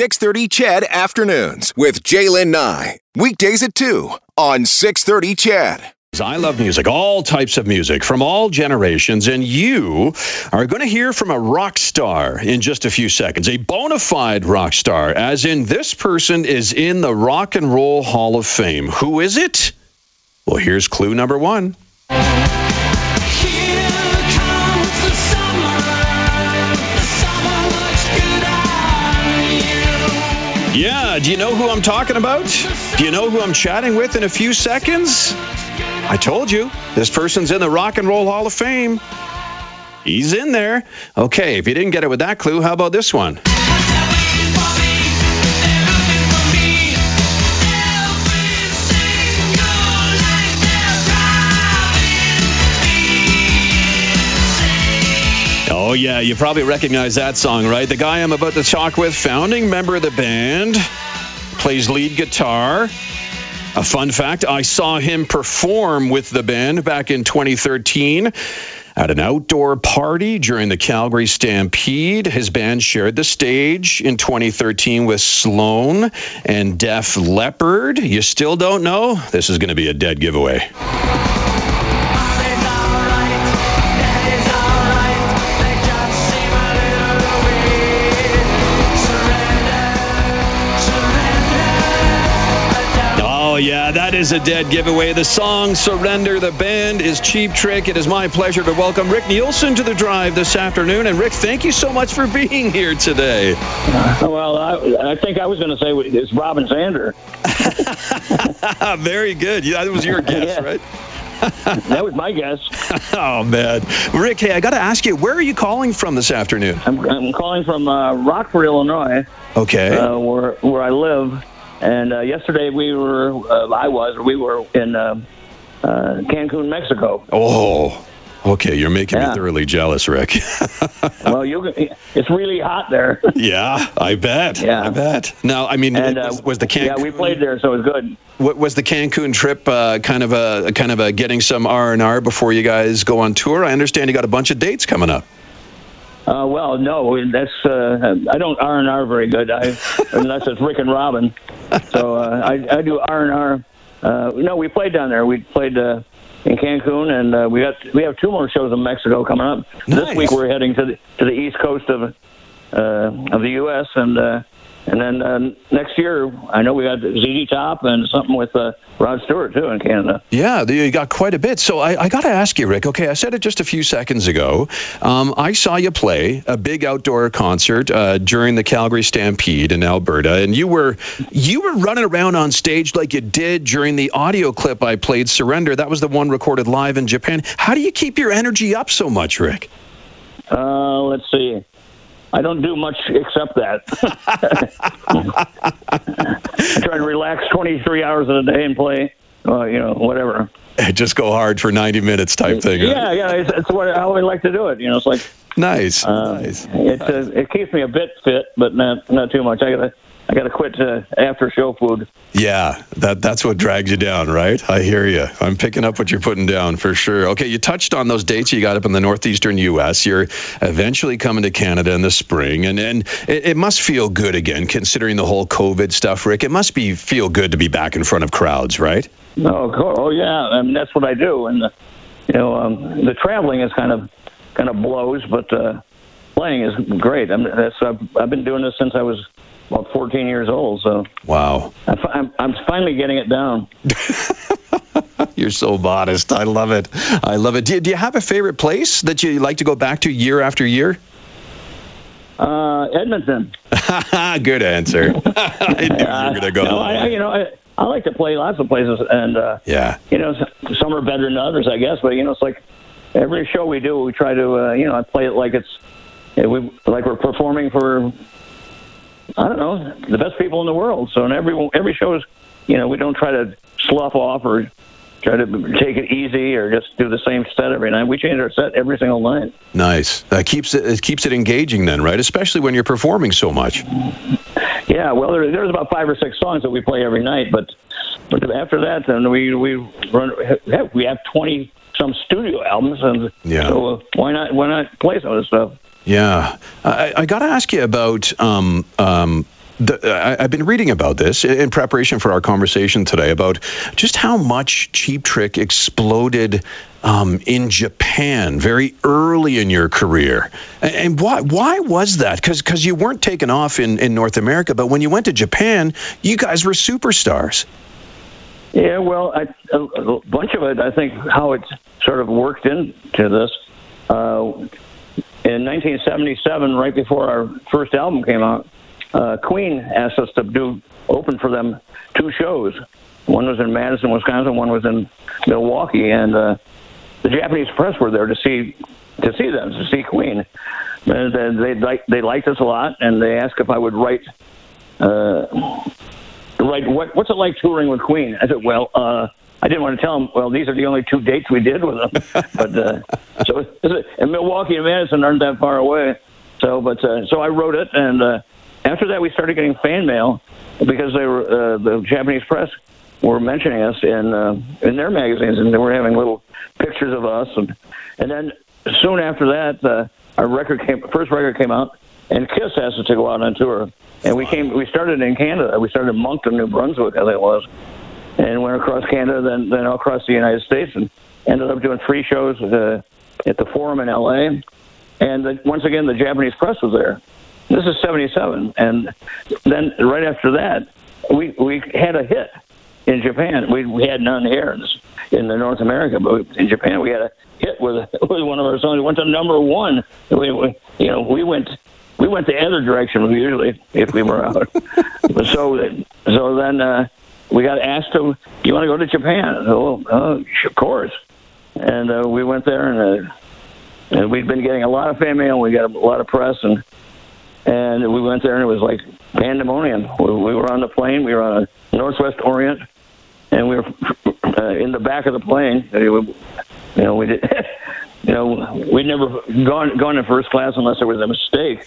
630 CHED Afternoons with Jaylen Nye. Weekdays at 2 on 630 CHED. I love music, all types of music from all generations, and you are going to hear from a rock star in just a few seconds. A bona fide rock star, as in this person is in the Rock and Roll Hall of Fame. Who is it? Well, here's clue number one. Do you know who I'm talking about? Do you know who I'm chatting with in a few seconds? I told you, this person's in the Rock and Roll Hall of Fame. He's in there. Okay, if you didn't get it with that clue, how about this one? Oh, yeah, you probably recognize that song, right? The guy I'm about to talk with, founding member of the band, plays lead guitar. A fun fact I saw him perform with the band back in 2013 at an outdoor party during the Calgary Stampede. His band shared the stage in 2013 with Sloan and Def Leppard. You still don't know? This is going to be a dead giveaway. Yeah, that is a dead giveaway. The song Surrender, the band is Cheap Trick. It is my pleasure to welcome Rick Nielsen to the drive this afternoon. And Rick, thank you so much for being here today. Well, I, I think I was going to say it's Robin Zander. Very good. Yeah, that was your guess, Yeah. right? That was my guess. Oh, man. Rick, hey, I got to ask you, where are you calling from this afternoon? I'm, I'm calling from uh, Rockford, Illinois, Okay. uh, where where I live. And uh, yesterday we were, uh, I was, we were in uh, uh, Cancun, Mexico. oh, okay. You're making me thoroughly jealous, Rick. Well, you, it's really hot there. yeah, I bet. Yeah. I bet. Now, I mean, And uh, was, was the Cancun, yeah, we played there, so it was good. wa- was the Cancun trip uh, kind of a kind of a getting some R and R before you guys go on tour? I understand you got a bunch of dates coming up. Uh, well, no, that's uh, I don't R and R very good. I unless it's Rick and Robin. So uh, I, I do R and R. Uh, no, we played down there. We played uh, in Cancun, and uh, we got we have two more shows in Mexico coming up. Nice. This week we're heading to the to the east coast of uh, of the U.S. and uh, and then uh, next year I know we got ZZ Top and something with uh, Rod Stewart too in Canada. Yeah, you got quite a bit. So I, I got to ask you, Rick. Okay, I said it just a few seconds ago. Um, I saw you play a big outdoor concert uh, during the Calgary Stampede in Alberta, and you were you were running around on stage like you did during the audio clip I played, "Surrender." That was the one recorded live in Japan. How do you keep your energy up so much, Rick? Uh, let's see. I don't do much except that. I try to relax 23 hours in a day and play, uh, you know, whatever. Just go hard for 90 minutes type thing. Yeah, yeah, it's, it's what, how I like to do it. You know, it's like Nice. uh, nice. it uh, it keeps me a bit fit, but not not too much. I gotta I gotta quit uh, after show food. Yeah, that that's what drags you down, right? I hear you. I'm picking up what you're putting down for sure. Okay, you touched on those dates you got up in the northeastern U.S. You're eventually coming to Canada in the spring, and and it, it must feel good again, considering the whole COVID stuff, Rick. It must be feel good to be back in front of crowds, right? Oh, oh yeah, I mean, that's what I do. And uh, you know, um, the traveling is kind of kind of blows, but uh, playing is great. I mean, that's I've, I've been doing this since I was about 14 years old, so Wow, I'm, I'm finally getting it down. you're so modest. I love it. I love it. Do you, do you have a favorite place that you like to go back to year after year? Uh, Edmonton. Good answer. I knew you were gonna go. No, I, I- you know, I, I like to play lots of places, and uh, yeah. you know, some are better than others, I guess. But you know, it's like every show we do, we try to, uh, you know, I play it like it's, we like we're performing for, I don't know, the best people in the world. So in every every show is, you know, we don't try to slough off or try to take it easy or just do the same set every night. We change our set every single night. Nice. That keeps it, it keeps it engaging then, right? Especially when you're performing so much. Yeah, well, there, there's about five or six songs that we play every night, but but after that, then we we run. We have twenty some studio albums, and Yeah. so uh, why not why not play some of this stuff? Yeah. I, I got to ask you about um, um, the, I, have been reading about this in preparation for our conversation today about just how much Cheap Trick exploded um, in Japan very early in your career. And, and why why was that? Because because you weren't taken off in, in North America, but when you went to Japan, you guys were superstars. Yeah, well, I, a bunch of it, I think, how it sort of worked into this. Uh, in 1977, right before our first album came out, uh, Queen asked us to do open for them two shows. One was in Madison, Wisconsin. One was in Milwaukee, and uh, the Japanese press were there to see to see them to see Queen. And they they, they liked us a lot, and they asked if I would write. Uh, write what what's it like touring with Queen? I said, well, uh, I didn't want to tell them. Well, these are the only two dates we did with them. but uh, so and Milwaukee and Madison aren't that far away. So, but uh, so I wrote it, and uh, after that, we started getting fan mail because they were uh, the Japanese press were mentioning us in uh, in their magazines, and they were having little pictures of us, and and then soon after that, uh, our record came, first record came out, and Kiss asked us to go out on tour, and we came, we started in Canada, we started in Moncton, New Brunswick, I think it was, and went across Canada, then then across the United States, and ended up doing three shows uh, at the Forum in L.A. And the, once again, the Japanese press was there, this is 77. And then right after that, we, we had a hit in Japan. We, we had none here in, in the North America, but in Japan we had a hit with, with one of our songs. We went to number one. We, we, you know, we went we went the other direction usually if we were out. so so then uh, we got asked to, you want to go to Japan? Oh, oh of course. And uh, we went there and. Uh, and we'd been getting a lot of fan mail. We got a lot of press, and and we went there and it was like pandemonium. We, we were on the plane. We were on a Northwest Orient, and we were uh, in the back of the plane. You know, we did. You know, we'd never gone gone in first class unless there was a mistake.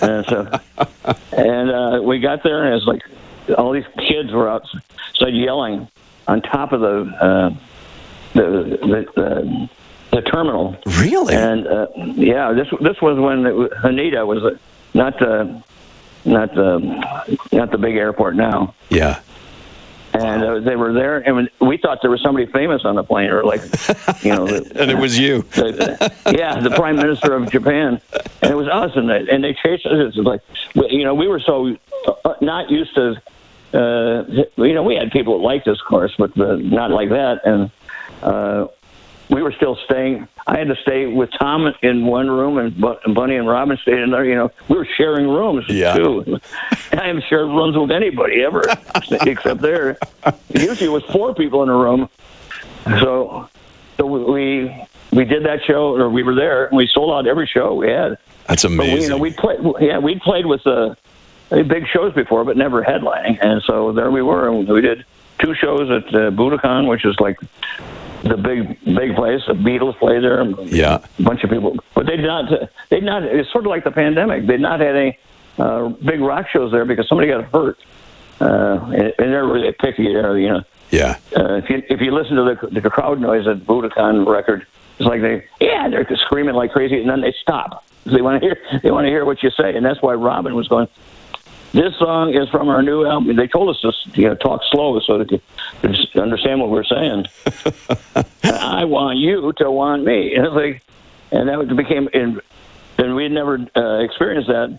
and so, and uh, we got there, and it was like all these kids were outside yelling on top of the uh, the, the, the the terminal. Really? And uh, yeah, this this was when it, Haneda was not the not the not the big airport now. Yeah. And uh, they were there, and we thought there was somebody famous on the plane, or like, you know, the, and it was you. The, yeah, the prime minister of Japan, and it was us, and they, and they chased us. It's like, you know, we were so uh, not used to, uh, you know, we had people that liked us, of course, but uh, not like that, and uh, we were still staying. I had to stay with Tom in one room, and Bunny and Robin stayed in there. You know, we were sharing rooms yeah. too. I haven't shared rooms with anybody ever, except there. Usually, it was four people in a room. So, so we we did that show, or we were there, and we sold out every show we had. That's amazing. we, you know, we played. Yeah, we'd played with uh, big shows before, but never headlining, and so there we were. And we did two shows at uh, Budokan, which is like the big big place. The Beatles play there. Yeah, a bunch of people, but they did not. They did not. It's sort of like the pandemic. They did not have any uh, big rock shows there because somebody got hurt. Uh, and, and they're really picky there, you know. Yeah. Uh, if you if you listen to the the crowd noise at Budokan record, it's like they yeah they're screaming like crazy, and then they stop. They want to hear they want to hear what you say, and that's why Robin was going. This song is from our new album. They told us to you know, talk slow so they could understand what we're saying. I want you to want me. And like, and that became, and, and we had never uh, experienced that.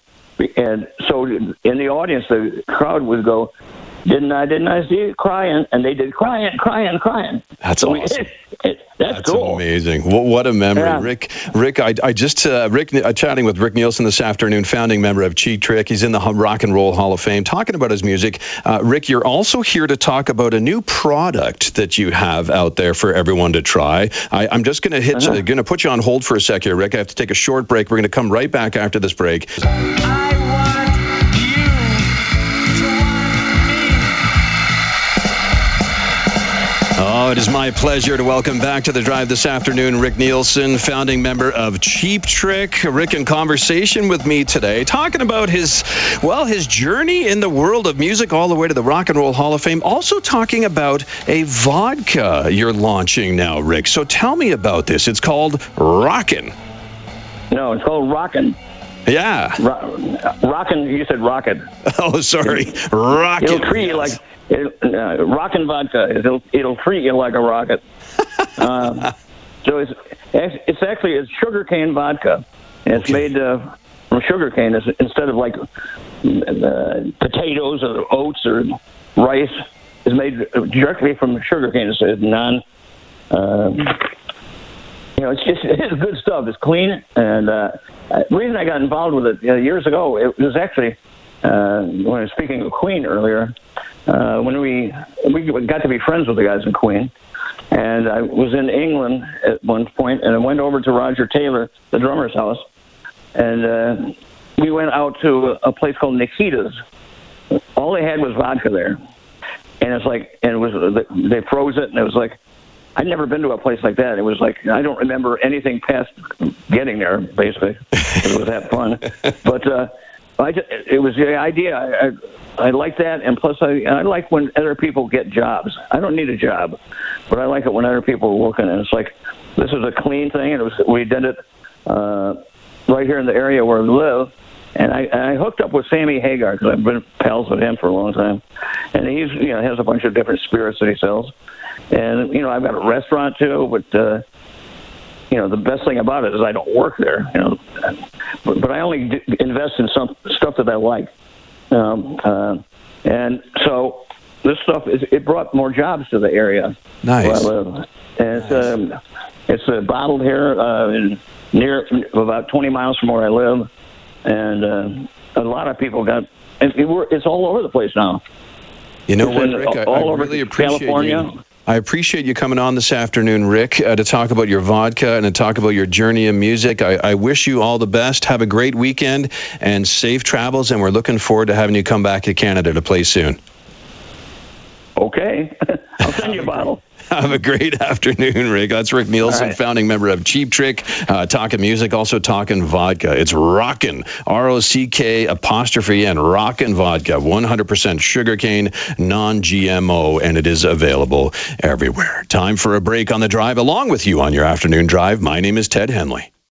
And so in the audience, the crowd would go, didn't I? Didn't I see it crying? And they did crying, crying, crying. That's so awesome. We, that's, that's cool. amazing. What, what a memory, yeah. Rick. Rick, I, I just uh, Rick uh, chatting with Rick Nielsen this afternoon, founding member of Cheap Trick. He's in the Rock and Roll Hall of Fame, talking about his music. Uh, Rick, you're also here to talk about a new product that you have out there for everyone to try. I, am just going to hit, uh-huh. going to put you on hold for a sec here, Rick. I have to take a short break. We're going to come right back after this break. Oh, it is my pleasure to welcome back to the drive this afternoon Rick Nielsen, founding member of Cheap Trick. Rick in conversation with me today, talking about his, well, his journey in the world of music all the way to the Rock and Roll Hall of Fame. Also talking about a vodka you're launching now, Rick. So tell me about this. It's called Rockin'. No, it's called Rockin'. Yeah. Ro- rockin', you said rocket. Oh, sorry. Rocket. It'll treat you like it, uh, rockin' vodka. It'll it'll treat you like a rocket. uh, so it's it's actually it's sugarcane vodka. And it's Okay. made uh, from sugarcane It's- instead of like uh, potatoes or oats or rice. It's made directly from sugarcane. It's it's non. Uh, you know, it's just it's good stuff. It's clean, and uh, the reason I got involved with it uh, years ago, it was actually uh, when I was speaking of Queen earlier, uh, when we we got to be friends with the guys in Queen, and I was in England at one point, and I went over to Roger Taylor, the drummer's house, and uh, we went out to a place called Nikita's. All they had was vodka there, and it's like, and it was they froze it, and it was like. I'd never been to a place like that. It was like I don't remember anything past getting there. Basically, it was that fun. But uh, I just, it was the idea. I, I I like that, and plus I I like when other people get jobs. I don't need a job, but I like it when other people are working. And it's like this is a clean thing, and it was we did it uh, right here in the area where we live. And I, I hooked up with Sammy Hagar because I've been pals with him for a long time, and he's you know has a bunch of different spirits that he sells, and you know I've got a restaurant too, but uh, you know the best thing about it is I don't work there, you know, but, but I only d- invest in some stuff that I like, um, uh, and so this stuff is it brought more jobs to the area Nice. where I live, and it's um, it's uh, bottled here uh, in near about 20 miles from where I live, and uh, a lot of people got. And it, it's all over the place now. You know It's what, in Rick? I, I over really appreciate California. you. I appreciate you coming on this afternoon, Rick, uh, to talk about your vodka and to talk about your journey in music. I, I wish you all the best. Have a great weekend and safe travels. And we're looking forward to having you come back to Canada to play soon. Okay, I'll send you a bottle. Have a great afternoon, Rick. That's Rick Nielsen, right. founding member of Cheap Trick, uh, talking music, also talking vodka. It's rockin', R O C K apostrophe N, rockin' vodka, 100% sugarcane, non GMO, and it is available everywhere. Time for a break on the drive along with you on your afternoon drive. My name is Ted Henley.